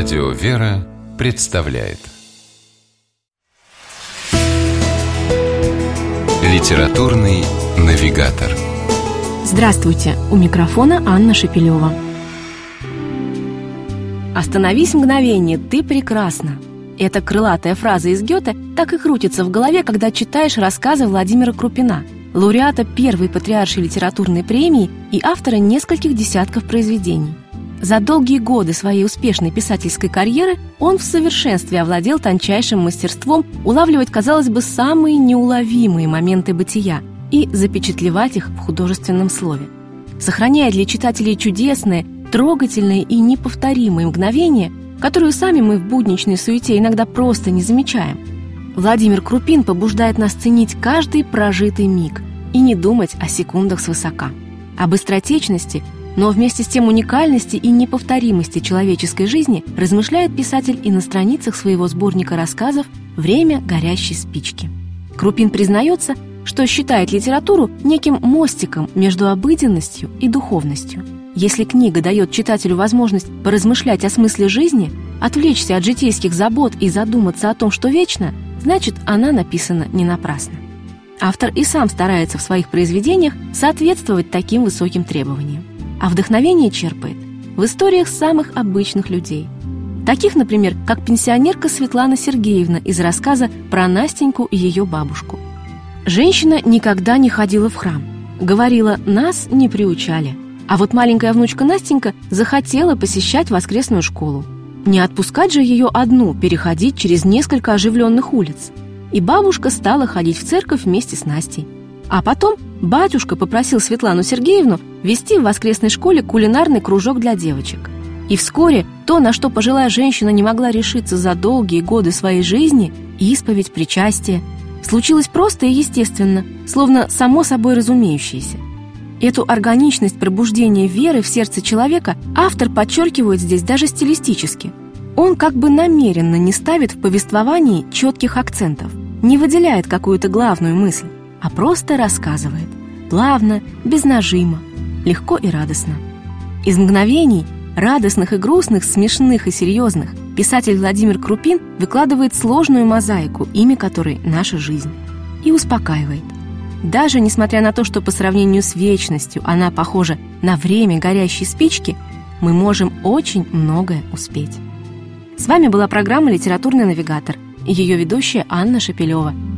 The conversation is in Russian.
Радио «Вера» представляет Литературный навигатор Здравствуйте! У микрофона Анна Шепелева. «Остановись мгновение, ты прекрасна!» Эта крылатая фраза из Гёте так и крутится в голове, когда читаешь рассказы Владимира Крупина, лауреата первой патриаршей литературной премии и автора нескольких десятков произведений. За долгие годы своей успешной писательской карьеры он в совершенстве овладел тончайшим мастерством улавливать, казалось бы, самые неуловимые моменты бытия и запечатлевать их в художественном слове. Сохраняя для читателей чудесные, трогательные и неповторимые мгновения, которые сами мы в будничной суете иногда просто не замечаем. Владимир Крупин побуждает нас ценить каждый прожитый миг и не думать о секундах свысока. Об быстротечности – но вместе с тем уникальности и неповторимости человеческой жизни размышляет писатель и на страницах своего сборника рассказов «Время горящей спички». Крупин признается, что считает литературу неким мостиком между обыденностью и духовностью. Если книга дает читателю возможность поразмышлять о смысле жизни, отвлечься от житейских забот и задуматься о том, что вечно, значит, она написана не напрасно. Автор и сам старается в своих произведениях соответствовать таким высоким требованиям а вдохновение черпает в историях самых обычных людей. Таких, например, как пенсионерка Светлана Сергеевна из рассказа про Настеньку и ее бабушку. Женщина никогда не ходила в храм. Говорила, нас не приучали. А вот маленькая внучка Настенька захотела посещать воскресную школу. Не отпускать же ее одну переходить через несколько оживленных улиц. И бабушка стала ходить в церковь вместе с Настей. А потом батюшка попросил Светлану Сергеевну вести в воскресной школе кулинарный кружок для девочек. И вскоре то, на что пожилая женщина не могла решиться за долгие годы своей жизни, исповедь, причастие, случилось просто и естественно, словно само собой разумеющееся. Эту органичность пробуждения веры в сердце человека автор подчеркивает здесь даже стилистически. Он как бы намеренно не ставит в повествовании четких акцентов, не выделяет какую-то главную мысль а просто рассказывает. Плавно, без нажима, легко и радостно. Из мгновений, радостных и грустных, смешных и серьезных, писатель Владимир Крупин выкладывает сложную мозаику, имя которой – наша жизнь, и успокаивает. Даже несмотря на то, что по сравнению с вечностью она похожа на время горящей спички, мы можем очень многое успеть. С вами была программа «Литературный навигатор» и ее ведущая Анна Шапилева –